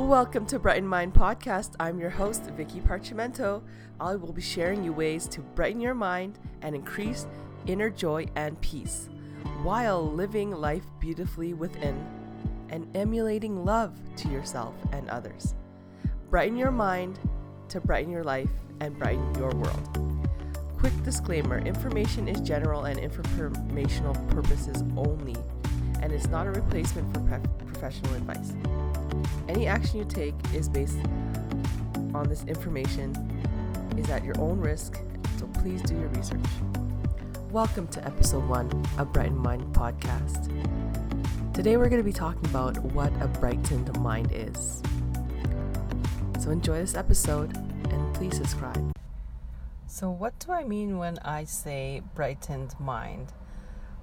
Welcome to Brighten Mind Podcast. I'm your host, Vicky Parchimento. I will be sharing you ways to brighten your mind and increase inner joy and peace while living life beautifully within and emulating love to yourself and others. Brighten your mind to brighten your life and brighten your world. Quick disclaimer information is general and informational purposes only and is not a replacement for pre- professional advice. Any action you take is based on this information is at your own risk, so please do your research. Welcome to episode 1 of Brighten Mind podcast. Today we're going to be talking about what a brightened mind is. So enjoy this episode and please subscribe. So, what do I mean when I say brightened mind?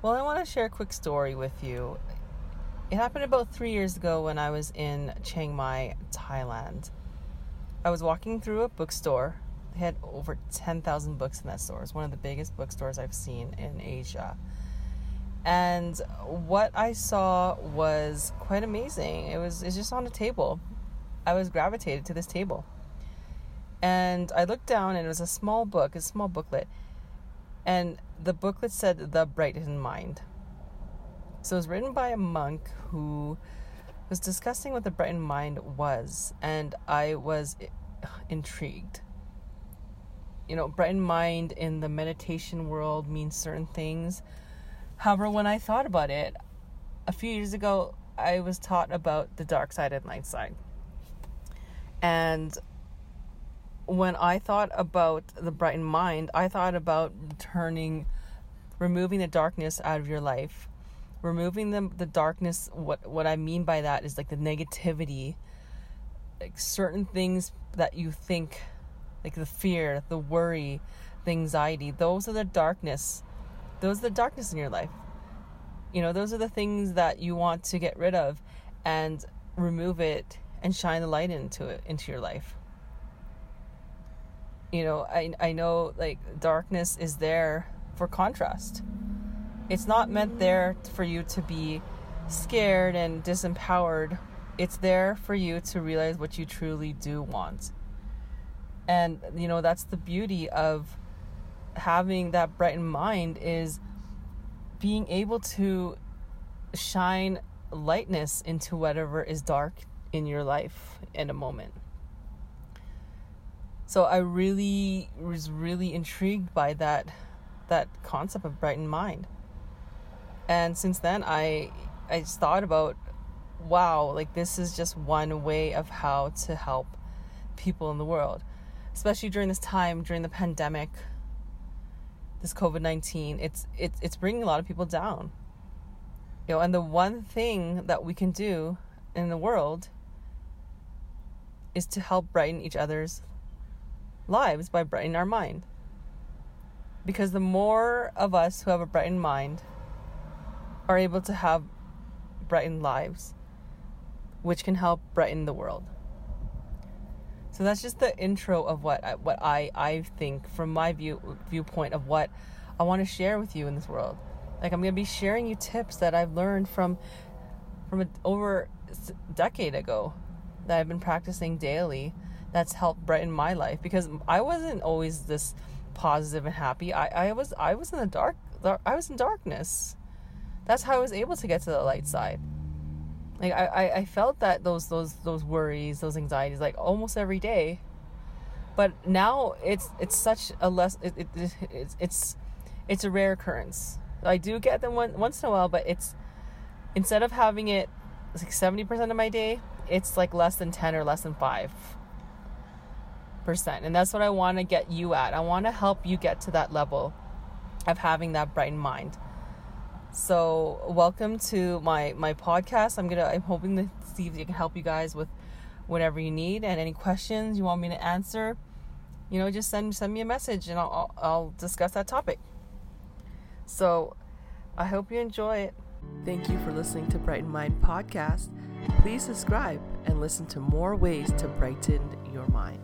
Well, I want to share a quick story with you. It happened about three years ago when I was in Chiang Mai, Thailand. I was walking through a bookstore. They had over 10,000 books in that store. It's one of the biggest bookstores I've seen in Asia. And what I saw was quite amazing. It was it's just on a table. I was gravitated to this table. And I looked down and it was a small book, a small booklet. And the booklet said The Brightened Mind. So it was written by a monk who was discussing what the brightened mind was, and I was intrigued. You know, brightened mind in the meditation world means certain things. However, when I thought about it, a few years ago, I was taught about the dark side and light side. And when I thought about the brightened mind, I thought about turning, removing the darkness out of your life removing the the darkness what what I mean by that is like the negativity like certain things that you think like the fear, the worry, the anxiety, those are the darkness. Those are the darkness in your life. You know, those are the things that you want to get rid of and remove it and shine the light into it into your life. You know, I I know like darkness is there for contrast it's not meant there for you to be scared and disempowered. It's there for you to realize what you truly do want. And you know, that's the beauty of having that brightened mind is being able to shine lightness into whatever is dark in your life in a moment. So I really was really intrigued by that that concept of brightened mind and since then i i just thought about wow like this is just one way of how to help people in the world especially during this time during the pandemic this covid-19 it's it's it's bringing a lot of people down. You know and the one thing that we can do in the world is to help brighten each other's lives by brightening our mind. Because the more of us who have a brightened mind are able to have brightened lives, which can help brighten the world. So that's just the intro of what I, what I I think from my view viewpoint of what I want to share with you in this world. Like I'm gonna be sharing you tips that I've learned from from a, over a decade ago that I've been practicing daily. That's helped brighten my life because I wasn't always this positive and happy. I, I was I was in the dark. I was in darkness that's how I was able to get to the light side. Like I, I, I felt that those those those worries, those anxieties, like almost every day. But now it's it's such a less it, it, it it's it's a rare occurrence. I do get them one, once in a while, but it's instead of having it like seventy percent of my day, it's like less than ten or less than five percent, and that's what I want to get you at. I want to help you get to that level of having that bright mind. So welcome to my my podcast. I'm gonna I'm hoping to see if I can help you guys with whatever you need and any questions you want me to answer. You know, just send send me a message and I'll I'll, discuss that topic. So I hope you enjoy it. Thank you for listening to Brighten Mind podcast. Please subscribe and listen to more ways to brighten your mind.